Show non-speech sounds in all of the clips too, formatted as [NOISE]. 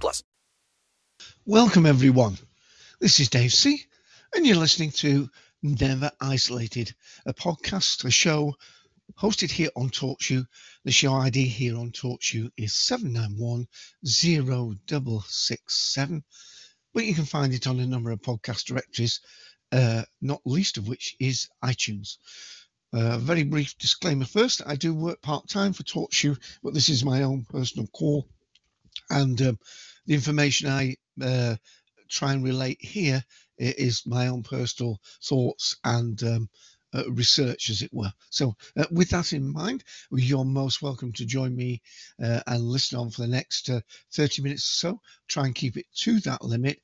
plus. Welcome, everyone. This is Dave C., and you're listening to Never Isolated, a podcast, a show hosted here on TalkShoe. The show ID here on TalkShoe is 7910667, but you can find it on a number of podcast directories, uh, not least of which is iTunes. Uh, very brief disclaimer first I do work part time for TalkShoe, but this is my own personal call, and um, the information I uh, try and relate here is my own personal thoughts and um, uh, research, as it were. So, uh, with that in mind, you're most welcome to join me uh, and listen on for the next uh, 30 minutes or so. Try and keep it to that limit.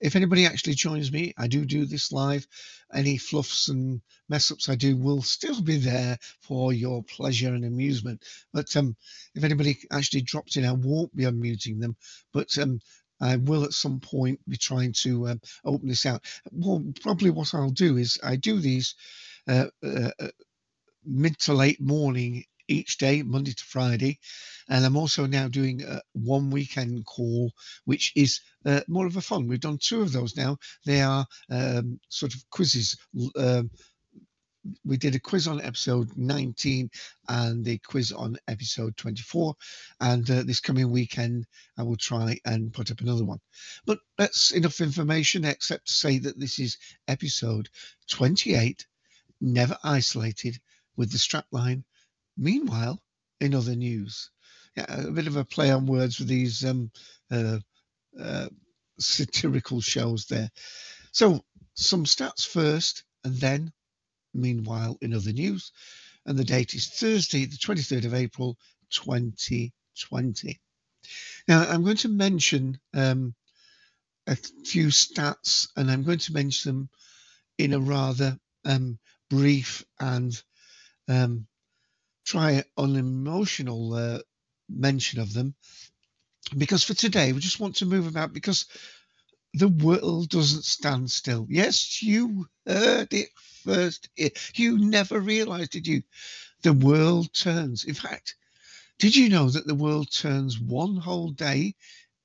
If anybody actually joins me, I do do this live. Any fluffs and mess ups I do will still be there for your pleasure and amusement. But um, if anybody actually drops in, I won't be unmuting them. But um, I will at some point be trying to um, open this out. Well, probably what I'll do is I do these mid to late morning each day, Monday to Friday. And I'm also now doing uh, one weekend call, which is uh, more of a fun. We've done two of those now. They are um, sort of quizzes. Um, we did a quiz on episode 19 and a quiz on episode 24. And uh, this coming weekend, I will try and put up another one. But that's enough information, except to say that this is episode 28, Never Isolated, with the strapline. Meanwhile, in other news, yeah, a bit of a play on words with these um, uh, uh, satirical shows there. So, some stats first, and then, meanwhile, in other news. And the date is Thursday, the 23rd of April, 2020. Now, I'm going to mention um, a few stats, and I'm going to mention them in a rather um, brief and um, try unemotional uh, mention of them. Because for today, we just want to move about because the world doesn't stand still. Yes, you heard it first. You never realized, did you? The world turns. In fact, did you know that the world turns one whole day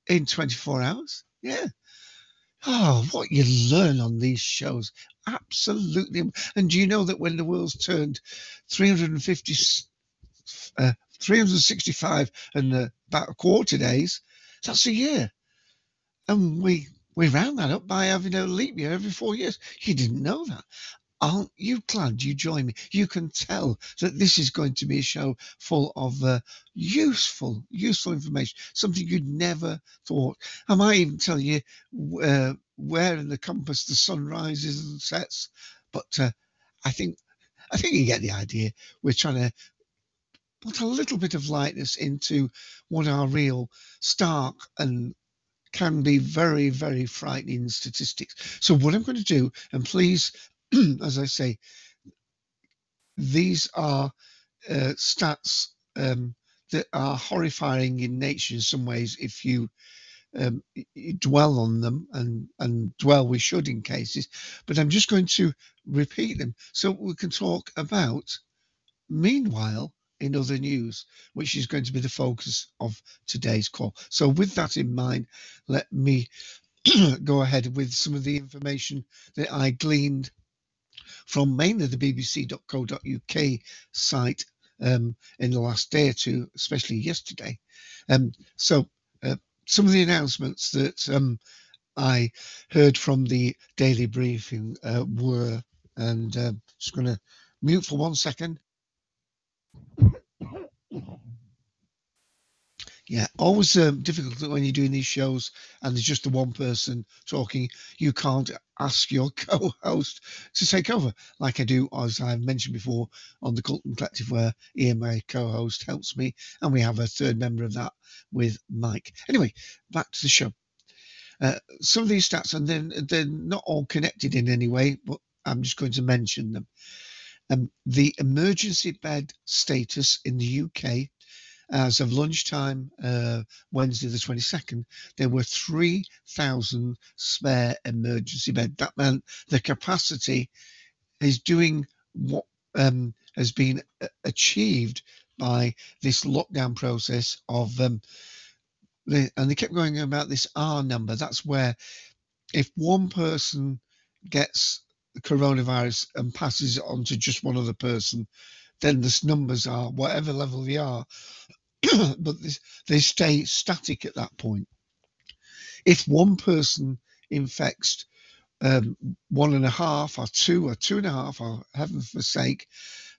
in 24 hours? Yeah. Oh, what you learn on these shows. Absolutely. And do you know that when the world's turned 350, s- uh, 365 and uh, about a quarter days, that's a year. And we, we round that up by having a leap year every four years. You didn't know that. Aren't you glad you joined me? You can tell that this is going to be a show full of uh, useful, useful information, something you'd never thought. I might even tell you uh, where in the compass the sun rises and sets, but uh, I think I think you get the idea. We're trying to put a little bit of lightness into what are real, stark, and can be very, very frightening statistics. So, what I'm going to do, and please, [CLEARS THROAT] as I say, these are uh, stats um, that are horrifying in nature in some ways if you um, dwell on them and, and dwell we should in cases. But I'm just going to repeat them so we can talk about, meanwhile, in other news, which is going to be the focus of today's call. So, with that in mind, let me [CLEARS THROAT] go ahead with some of the information that I gleaned from mainly the bbc.co.uk site um, in the last day or two, especially yesterday. Um, so, some of the announcements that um, I heard from the daily briefing uh, were, and uh, just going to mute for one second. Yeah, always um, difficult when you're doing these shows and there's just the one person talking. You can't ask your [LAUGHS] co-host to take over, like I do, as I've mentioned before, on the Colton Collective, where Ian, my co-host, helps me, and we have a third member of that with Mike. Anyway, back to the show. Uh, some of these stats, and then they're not all connected in any way, but I'm just going to mention them. Um, the emergency bed status in the UK as of lunchtime, uh, Wednesday the 22nd, there were 3,000 spare emergency beds. That meant the capacity is doing what um, has been achieved by this lockdown process of, um, the, and they kept going about this R number. That's where if one person gets coronavirus and passes it on to just one other person, then the numbers are whatever level they are, [CLEARS THROAT] but they stay static at that point. If one person infects um, one and a half or two or two and a half or heaven forsake,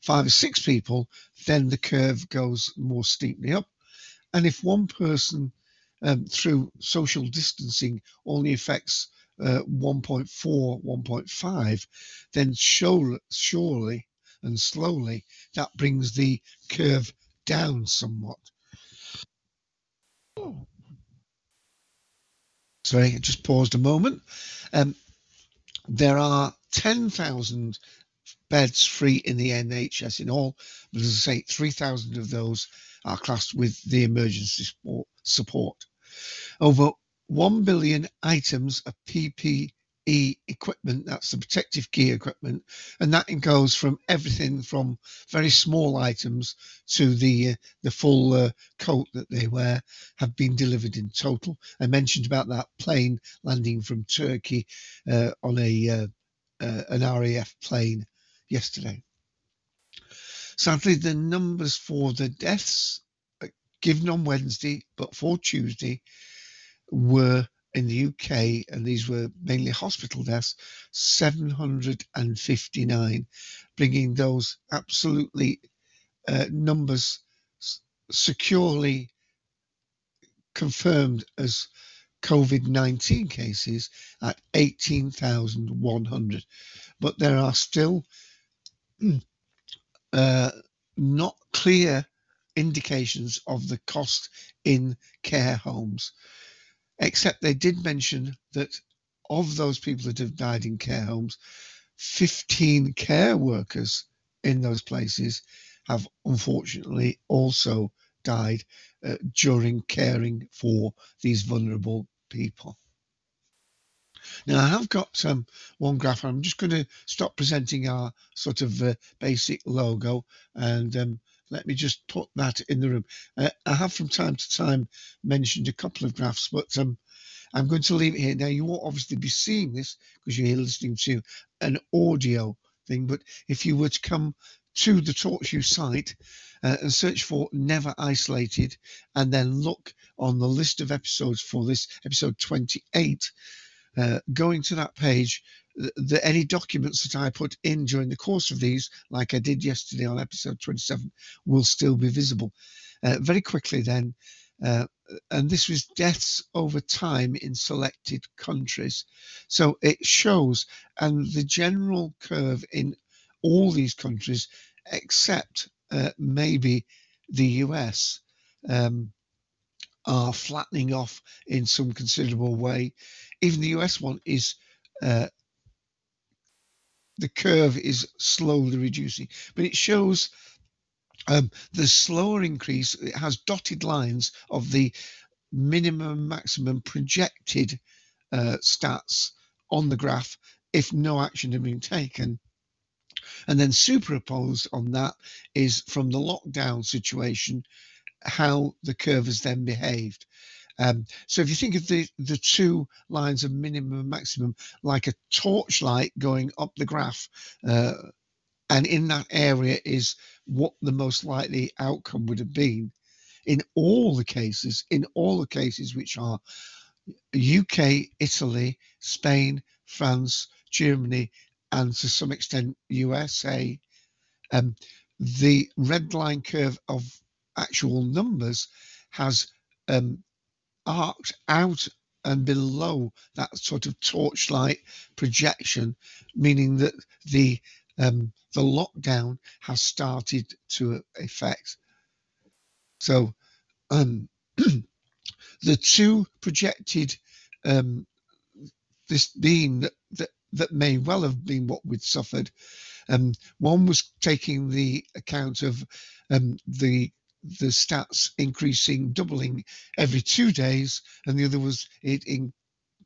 five or six people, then the curve goes more steeply up. And if one person um, through social distancing only affects uh, 1.4, 1.5, then surely, surely and slowly that brings the curve down somewhat. Sorry, I just paused a moment. Um, there are 10,000 beds free in the NHS in all, but as I say, 3,000 of those are classed with the emergency support. Over 1 billion items of PPE equipment, that's the protective gear equipment, and that goes from everything from very small items to the uh, the full uh, coat that they wear, have been delivered in total. I mentioned about that plane landing from Turkey uh, on a uh, uh, an RAF plane yesterday. Sadly, the numbers for the deaths uh, given on Wednesday, but for Tuesday, were in the UK, and these were mainly hospital deaths, 759, bringing those absolutely uh, numbers securely confirmed as COVID 19 cases at 18,100. But there are still [CLEARS THROAT] uh, not clear indications of the cost in care homes except they did mention that of those people that have died in care homes, 15 care workers in those places have unfortunately also died uh, during caring for these vulnerable people. Now I have got um, one graph. I'm just going to stop presenting our sort of uh, basic logo and um, let me just put that in the room. Uh, I have from time to time mentioned a couple of graphs, but um, I'm going to leave it here. Now, you won't obviously be seeing this because you're here listening to an audio thing, but if you were to come to the TalkShoe site uh, and search for Never Isolated and then look on the list of episodes for this episode 28, uh, going to that page, the, any documents that I put in during the course of these, like I did yesterday on episode 27, will still be visible. Uh, very quickly, then, uh, and this was deaths over time in selected countries. So it shows, and the general curve in all these countries, except uh, maybe the US, um, are flattening off in some considerable way. Even the US one is uh, the curve is slowly reducing, but it shows um, the slower increase. It has dotted lines of the minimum, maximum projected uh, stats on the graph if no action had been taken. And then superimposed on that is from the lockdown situation, how the curve has then behaved. Um, so if you think of the, the two lines of minimum and maximum like a torchlight going up the graph, uh, and in that area is what the most likely outcome would have been. In all the cases, in all the cases which are UK, Italy, Spain, France, Germany, and to some extent USA, um, the red line curve of actual numbers has um, arced out and below that sort of torchlight projection, meaning that the um, the lockdown has started to affect. So um, [CLEARS THROAT] the two projected um, this being that, that that may well have been what we'd suffered. Um, one was taking the account of um, the the stats increasing, doubling every two days, and the other was it in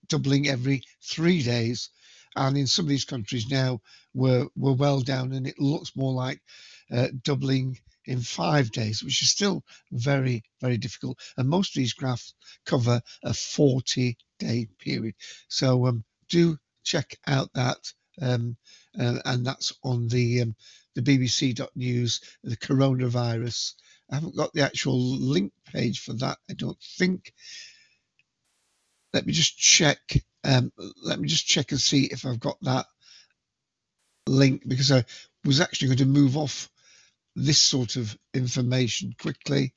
doubling every three days. And in some of these countries now, we're, we're well down, and it looks more like uh, doubling in five days, which is still very, very difficult. And most of these graphs cover a 40 day period. So um, do check out that. Um, uh, and that's on the um, the BBC.news, the coronavirus I haven't got the actual link page for that. I don't think. Let me just check. Um, let me just check and see if I've got that link because I was actually going to move off this sort of information quickly.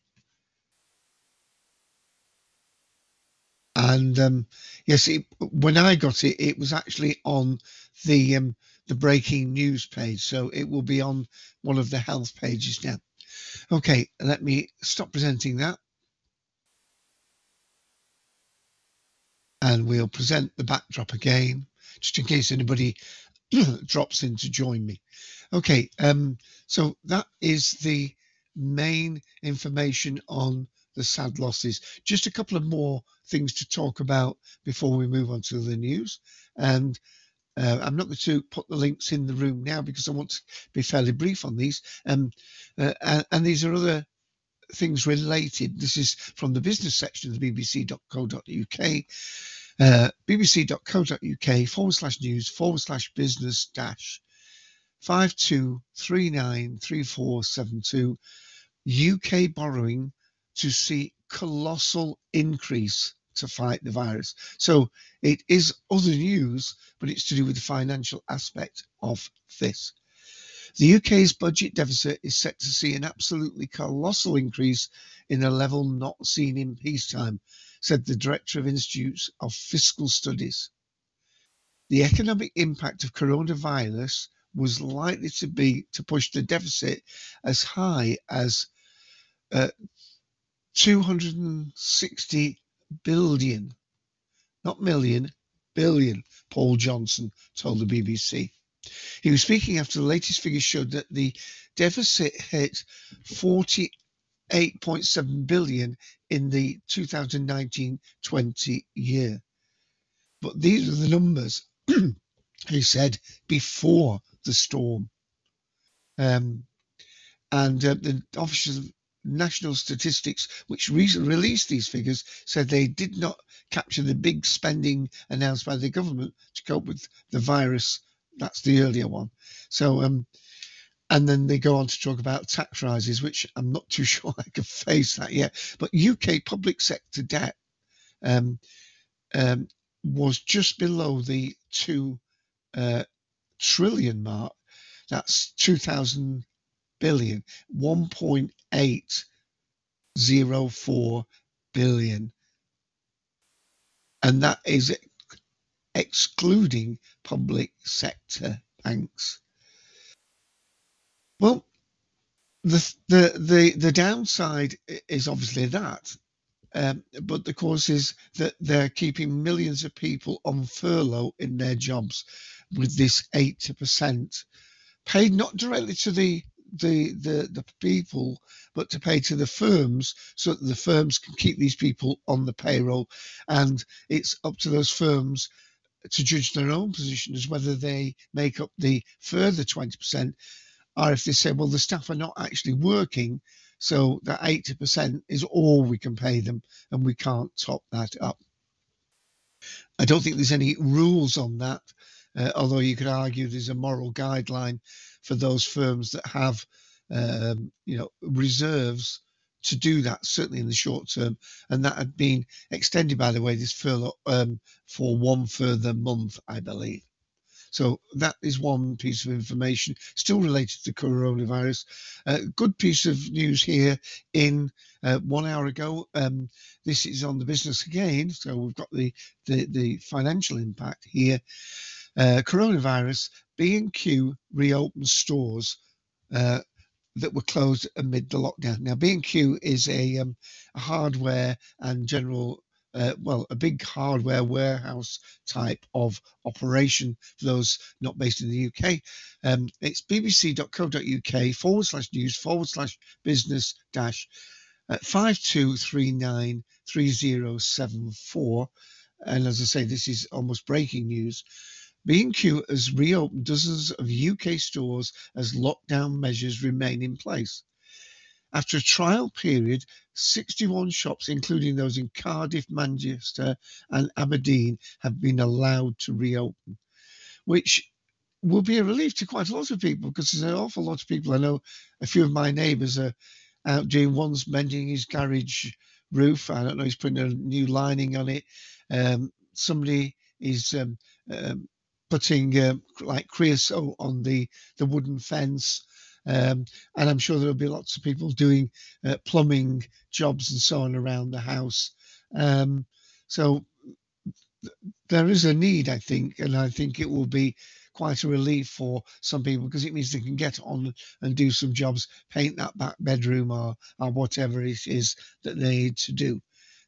And um, yes, it, when I got it, it was actually on the um, the breaking news page, so it will be on one of the health pages now. Okay, let me stop presenting that. And we'll present the backdrop again, just in case anybody [CLEARS THROAT] drops in to join me. Okay, um, so that is the main information on the sad losses. Just a couple of more things to talk about before we move on to the news. And uh, I'm not going to put the links in the room now because I want to be fairly brief on these. Um, uh, and, these are other things related. This is from the business section of the bbc.co.uk. Uh, bbc.co.uk forward slash news forward slash business dash 52393472 UK borrowing to see colossal increase to fight the virus. So it is other news, but it's to do with the financial aspect of this. The UK's budget deficit is set to see an absolutely colossal increase in a level not seen in peacetime, said the Director of Institutes of Fiscal Studies. The economic impact of coronavirus was likely to be to push the deficit as high as uh, 260 billion, not million, billion, Paul Johnson told the BBC. He was speaking after the latest figures showed that the deficit hit 48.7 billion in the 2019-20 year. But these are the numbers, [CLEARS THROAT] he said, before the storm. Um, and uh, the officials national statistics, which re- released these figures, said they did not capture the big spending announced by the government to cope with the virus. That's the earlier one. So, um, and then they go on to talk about tax rises, which I'm not too [LAUGHS] sure I can face that yet. But UK public sector debt um, um, was just below the two uh, trillion mark. That's 2000 billion, 1.804 billion. And that is excluding public sector banks. Well, the the the, the downside is obviously that, um, but the cause is that they're keeping millions of people on furlough in their jobs with this 80% paid not directly to the the, the, the people, but to pay to the firms so that the firms can keep these people on the payroll. And it's up to those firms to judge their own position as whether they make up the further 20% or if they say, well, the staff are not actually working. So that 80% is all we can pay them and we can't top that up. I don't think there's any rules on that, uh, although you could argue there's a moral guideline for those firms that have um, you know reserves to do that certainly in the short term and that had been extended by the way this furlough um, for one further month i believe So that is one piece of information still related to coronavirus. Uh, good piece of news here in uh, one hour ago. Um, this is on the business again. So we've got the, the, the financial impact here. Uh, coronavirus, B&Q reopened stores uh, that were closed amid the lockdown. Now, B&Q is a, um, a hardware and general uh, well, a big hardware warehouse type of operation for those not based in the UK. Um, it's bbc.co.uk forward slash news forward slash business dash uh, 52393074. And as I say, this is almost breaking news. B&Q has reopened dozens of UK stores as lockdown measures remain in place. After a trial period, 61 shops, including those in Cardiff, Manchester, and Aberdeen, have been allowed to reopen, which will be a relief to quite a lot of people because there's an awful lot of people. I know a few of my neighbours are out doing one's mending his garage roof. I don't know, he's putting a new lining on it. Um, somebody is um, um, putting uh, like creosote on the, the wooden fence. Um, and I'm sure there'll be lots of people doing uh, plumbing jobs and so on around the house. Um, so th- there is a need, I think, and I think it will be quite a relief for some people because it means they can get on and do some jobs, paint that back bedroom or, or whatever it is that they need to do.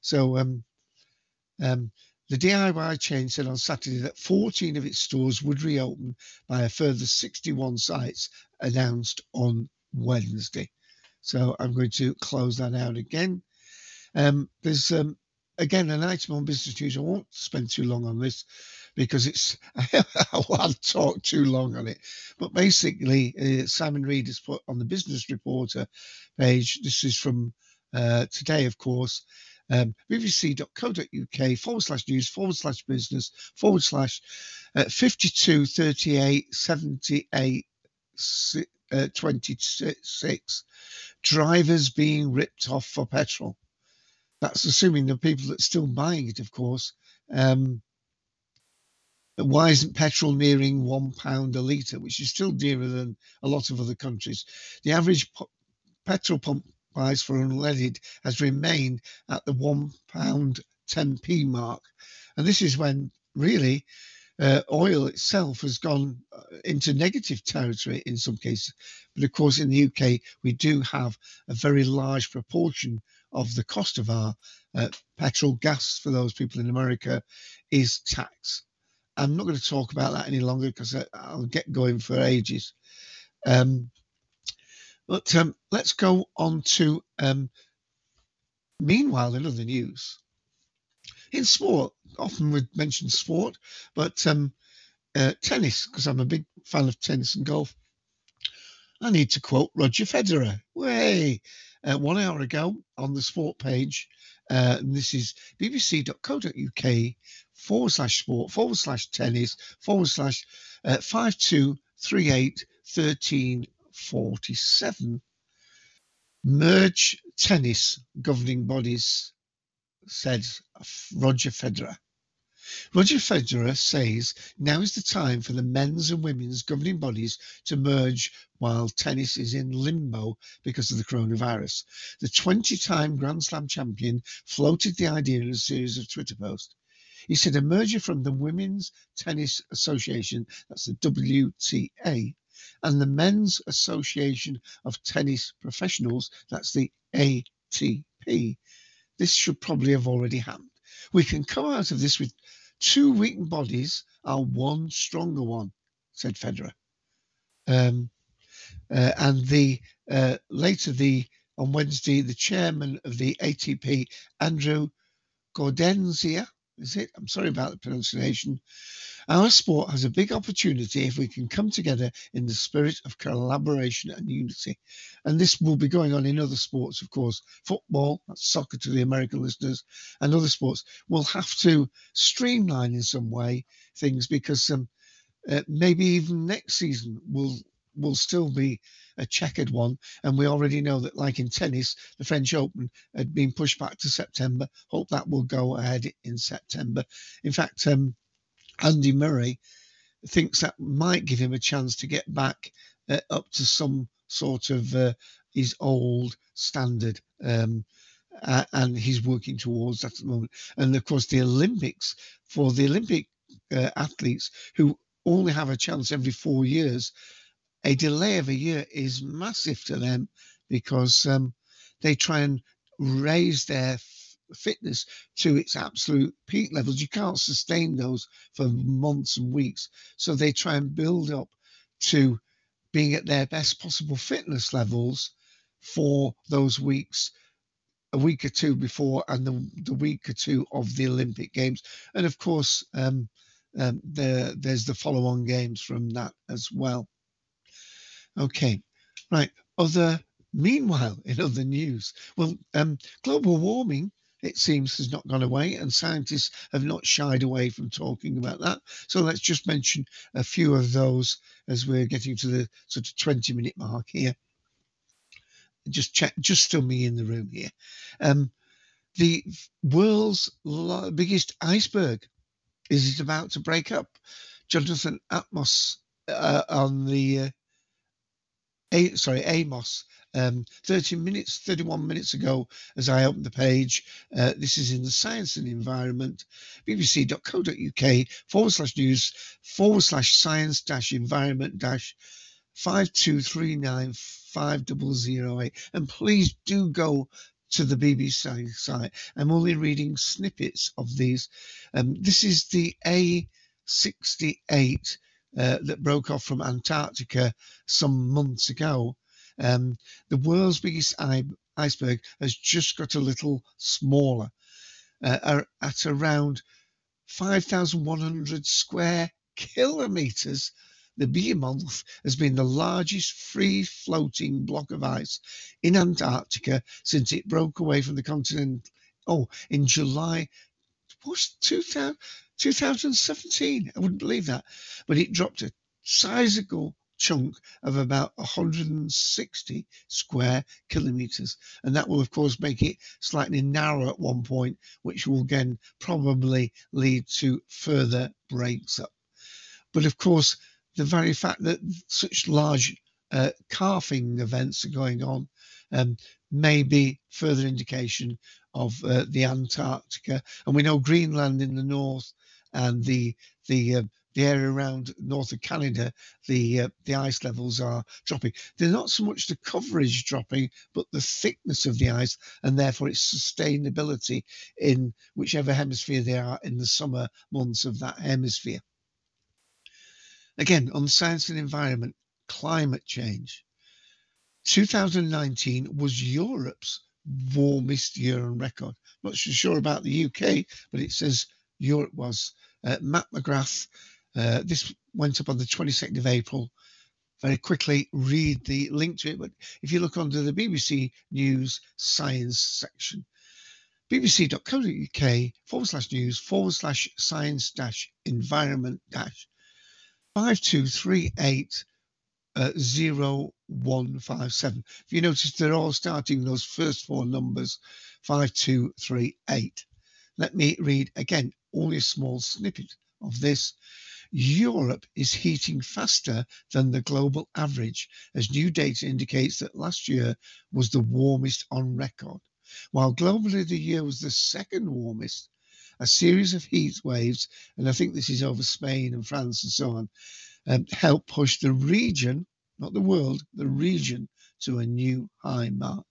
So um, um, the DIY chain said on Saturday that 14 of its stores would reopen by a further 61 sites announced on Wednesday. So I'm going to close that out again. Um, there's um, again an item on business news. I won't spend too long on this because it's [LAUGHS] I'll talk too long on it. But basically, uh, Simon Reed has put on the Business Reporter page. This is from uh, today, of course um, bbc.co.uk forward slash news forward slash business forward slash uh, 52 38 78 uh, 26 drivers being ripped off for petrol. That's assuming the people that are still buying it, of course. Um, why isn't petrol nearing one pound a litre, which is still dearer than a lot of other countries? The average po- petrol pump price for unleaded has remained at the one pound 10p mark, and this is when really uh, oil itself has gone uh, into negative territory in some cases. But of course, in the UK, we do have a very large proportion of the cost of our uh, petrol gas for those people in America is tax. I'm not going to talk about that any longer because I'll get going for ages. Um, but um, let's go on to, um, meanwhile, in other news. In sport, often we mention sport, but um, uh, tennis, because I'm a big fan of tennis and golf. I need to quote Roger Federer. Way uh, one hour ago on the sport page. Uh, and this is bbc.co.uk forward slash sport forward slash tennis forward slash uh, 5238 13 47. Merge tennis governing bodies, said Roger Federer. Roger Federer says now is the time for the men's and women's governing bodies to merge while tennis is in limbo because of the coronavirus. The 20 time Grand Slam champion floated the idea in a series of Twitter posts. He said a merger from the Women's Tennis Association, that's the WTA, and the Men's Association of Tennis Professionals, that's the ATP. This should probably have already happened. We can come out of this with two weakened bodies are one stronger one, said Federer. Um, uh, and the uh, later the on Wednesday, the chairman of the ATP, Andrew Gaudenzier, is it? I'm sorry about the pronunciation, our sport has a big opportunity if we can come together in the spirit of collaboration and unity. And this will be going on in other sports, of course. Football, that's soccer to the American listeners, and other sports will have to streamline in some way things because um, uh, maybe even next season will will still be a checkered one. And we already know that, like in tennis, the French Open had been pushed back to September. Hope that will go ahead in September. In fact, um, Andy Murray thinks that might give him a chance to get back uh, up to some sort of uh, his old standard. Um, uh, and he's working towards that at the moment. And of course, the Olympics for the Olympic uh, athletes who only have a chance every four years, a delay of a year is massive to them because um, they try and raise their fitness to its absolute peak levels. You can't sustain those for months and weeks. So they try and build up to being at their best possible fitness levels for those weeks a week or two before and the, the week or two of the Olympic Games. And of course, um, um, there, there's the follow on games from that as well. Okay, right. Other, meanwhile, [LAUGHS] in other news, well, um, global warming it seems has not gone away, and scientists have not shied away from talking about that. So let's just mention a few of those as we're getting to the sort of 20 minute mark here just check, just still me in the room here. Um, the world's biggest iceberg is it about to break up. Jonathan Atmos uh, on the uh, sorry Amos. Um, 30 minutes, 31 minutes ago, as I opened the page, uh, this is in the Science and Environment, bbc.co.uk forward slash news forward slash science dash environment dash 5239 5008. And please do go to the BBC site. I'm only reading snippets of these. Um, this is the A68 uh, that broke off from Antarctica some months ago. Um, the world's biggest iceberg has just got a little smaller uh, at around 5,100 square kilometers the behemoth has been the largest free floating block of ice in Antarctica since it broke away from the continent. Oh, in July, was 2000, 2017. I wouldn't believe that. But it dropped a sizable chunk of about 160 square kilometers. And that will, of course, make it slightly narrower at one point, which will again probably lead to further breaks up. But of course, the very fact that such large uh, calving events are going on um, may be further indication of uh, the Antarctica. And we know Greenland in the north and the the uh, the area around north of Canada, the uh, the ice levels are dropping. They're not so much the coverage dropping, but the thickness of the ice, and therefore its sustainability in whichever hemisphere they are in the summer months of that hemisphere. Again, on science and environment, climate change. 2019 was Europe's warmest year on record. Not so sure about the UK, but it says Europe was. Uh, Matt McGrath, uh, this went up on the 22nd of April. Very quickly read the link to it, but if you look under the BBC News Science section, bbc.co.uk forward slash news forward slash science dash environment dash 5238 uh, 0157. If you notice, they're all starting those first four numbers 5238. Let me read again only a small snippet of this. Europe is heating faster than the global average, as new data indicates that last year was the warmest on record. While globally the year was the second warmest, a series of heat waves, and I think this is over Spain and France and so on, um, help push the region, not the world, the region to a new high mark.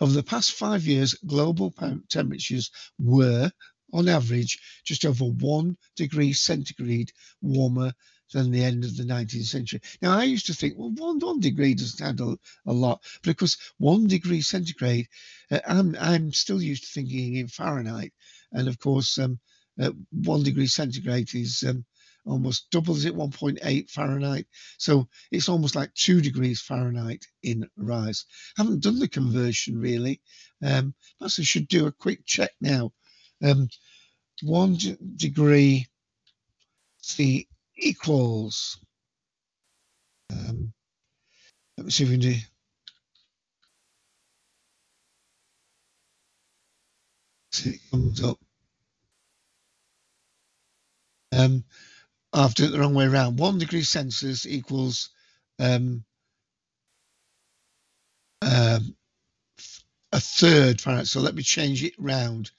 Over the past five years, global temperatures were, on average, just over one degree centigrade warmer than the end of the 19th century. Now, I used to think, well, one, one degree doesn't add a, a lot, but of course, one degree centigrade, uh, I'm, I'm still used to thinking in Fahrenheit. And of course, um, uh, one degree centigrade is um, almost doubles it 1.8 Fahrenheit. So it's almost like two degrees Fahrenheit in rise. I Haven't done the conversion really. Um, I should do a quick check now. Um, one degree C equals. Um, let me see if we can do. See, it comes up. Um, I've done it the wrong way around. One degree Celsius equals um, um, a third Fahrenheit. So let me change it round.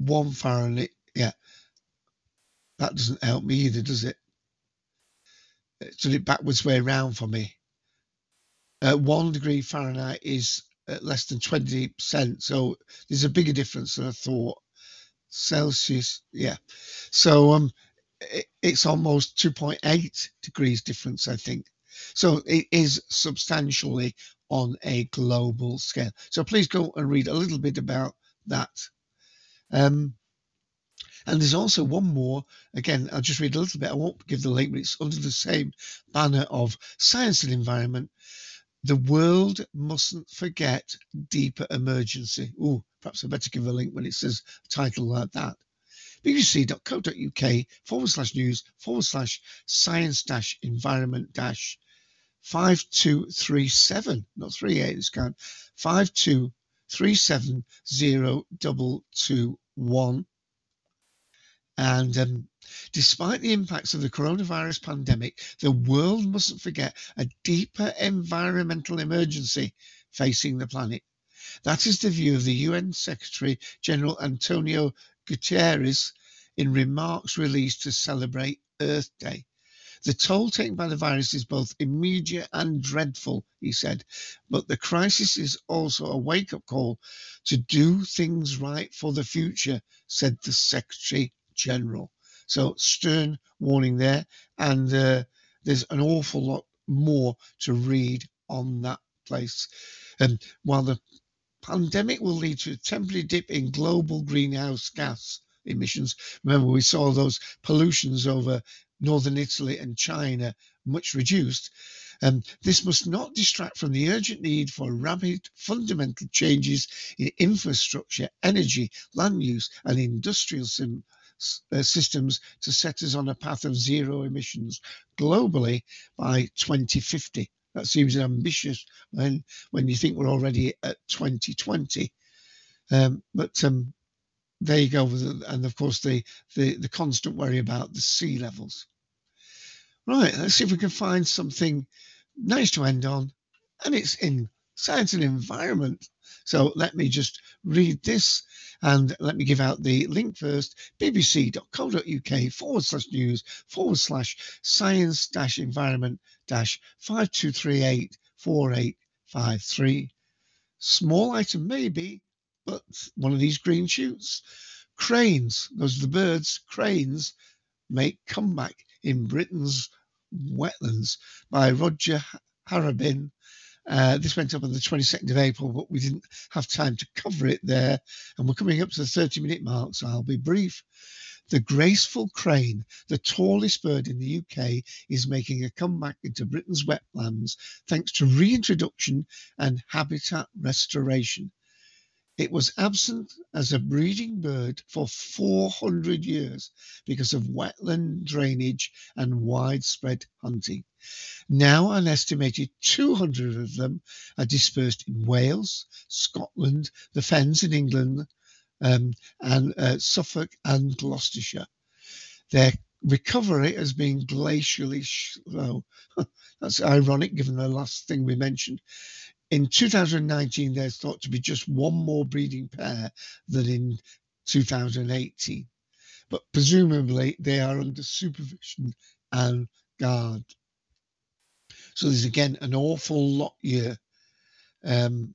One Fahrenheit. Yeah. That doesn't help me either, does it? It's it backwards way around for me. Uh, one degree Fahrenheit is less than 20%. So there's a bigger difference than I thought. Celsius, yeah. So um, it, it's almost 2.8 degrees difference, I think. So it is substantially on a global scale. So please go and read a little bit about that. Um, and there's also one more. Again, I'll just read a little bit. I won't give the link, but it's under the same banner of science and environment. The world mustn't forget deeper emergency. Oh, perhaps I better give a link when it says a title like that. bbc.co.uk forward slash news forward slash science dash environment dash 5237, not 38 this kind, 5237021. And um, despite the impacts of the coronavirus pandemic, the world mustn't forget a deeper environmental emergency facing the planet. That is the view of the UN Secretary General Antonio Guterres in remarks released to celebrate Earth Day. The toll taken by the virus is both immediate and dreadful, he said, but the crisis is also a wake up call to do things right for the future, said the Secretary General. So, stern warning there, and uh, there's an awful lot more to read on that place. And while the pandemic will lead to a temporary dip in global greenhouse gas emissions. Remember, we saw those pollutions over northern Italy and China much reduced. Um, this must not distract from the urgent need for rapid fundamental changes in infrastructure, energy, land use, and industrial sim- uh, systems to set us on a path of zero emissions globally by 2050. That seems ambitious when when you think we're already at 2020. Um, but um, there you go, and of course the, the the constant worry about the sea levels. Right, let's see if we can find something nice to end on, and it's in science and environment. So let me just read this and let me give out the link first bbc.co.uk forward slash news forward slash science dash environment dash 5238 4853. Small item maybe, but one of these green shoots. Cranes, those are the birds, cranes make comeback in Britain's wetlands by Roger Harrabin. Uh, this went up on the 22nd of April, but we didn't have time to cover it there. And we're coming up to the 30 minute mark, so I'll be brief. The graceful crane, the tallest bird in the UK, is making a comeback into Britain's wetlands thanks to reintroduction and habitat restoration. It was absent as a breeding bird for 400 years because of wetland drainage and widespread hunting. Now, an estimated 200 of them are dispersed in Wales, Scotland, the Fens in England, um, and uh, Suffolk and Gloucestershire. Their recovery has been glacially slow. [LAUGHS] That's ironic given the last thing we mentioned. In 2019, there's thought to be just one more breeding pair than in 2018, but presumably they are under supervision and guard. So there's again an awful lot here. Um,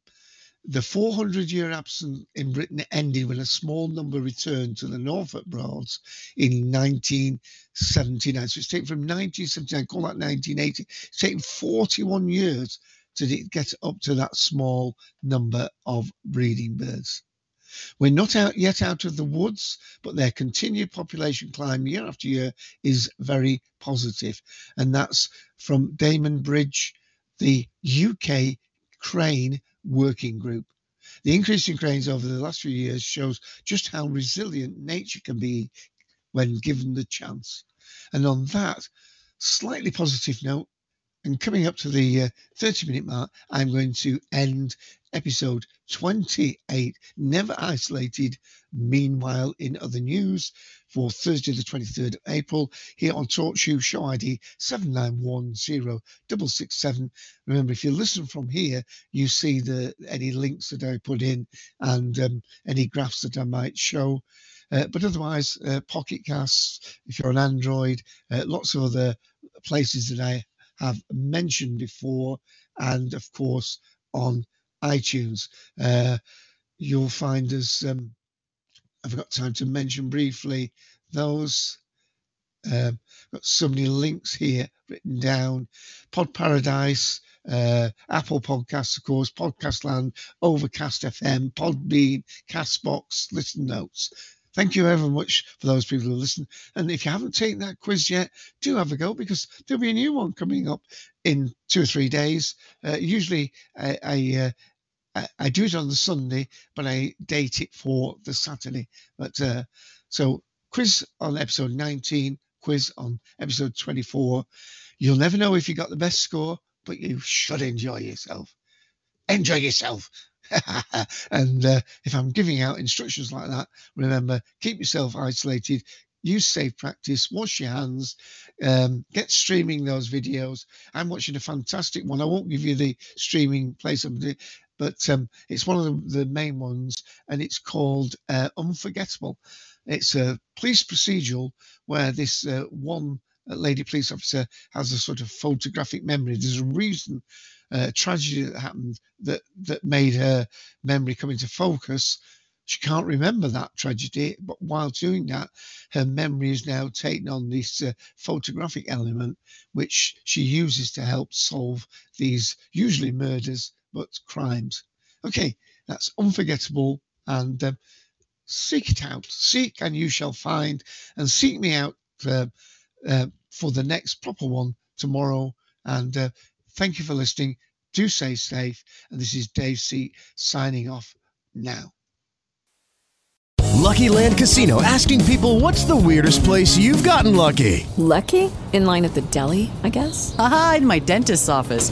the 400 year absence in Britain ended when a small number returned to the Norfolk Broads in 1979. So it's taken from 1979, call that 1980, it's taken 41 years to get up to that small number of breeding birds. We're not out yet out of the woods, but their continued population climb year after year is very positive. And that's from Damon Bridge, the UK Crane Working Group. The increase in cranes over the last few years shows just how resilient nature can be when given the chance. And on that slightly positive note, and coming up to the uh, 30 minute mark, I'm going to end episode 28, Never Isolated. Meanwhile, in other news, for Thursday, the 23rd of April, here on TalkShoe, ID 7910667. Remember, if you listen from here, you see the any links that I put in and um, any graphs that I might show. Uh, but otherwise, uh, Pocket Casts, if you're on Android, uh, lots of other places that I have mentioned before, and of course on iTunes. Uh, you'll find us, um, I've got time to mention briefly those. Um, got so many links here written down. Pod Paradise, uh, Apple Podcasts, of course, Podcast Land, Overcast FM, Podbean, Castbox, Listen Notes. Thank you ever much for those people who listen. And if you haven't taken that quiz yet, do have a go because there'll be a new one coming up in two or three days. Uh, usually, I, I, uh, I do it on the Sunday, but I date it for the Saturday. But uh, so quiz on episode 19, quiz on episode 24. You'll never know if you got the best score, but you should enjoy yourself. Enjoy yourself. [LAUGHS] and uh, if I'm giving out instructions like that, remember keep yourself isolated, use safe practice, wash your hands, um, get streaming those videos. I'm watching a fantastic one. I won't give you the streaming place, of it, but um, it's one of the, the, main ones, and it's called uh, Unforgettable. It's a police procedural where this uh, one lady police officer has a sort of photographic memory. There's a reason uh, tragedy that happened that that made her memory come into focus. She can't remember that tragedy, but while doing that, her memory is now taken on this uh, photographic element, which she uses to help solve these usually murders but crimes. Okay, that's unforgettable, and um, seek it out. Seek and you shall find, and seek me out uh, uh, for the next proper one tomorrow. And uh, Thank you for listening. Do stay safe. And this is Dave C signing off now. Lucky Land Casino asking people what's the weirdest place you've gotten lucky? Lucky? In line at the deli, I guess? Aha, in my dentist's office.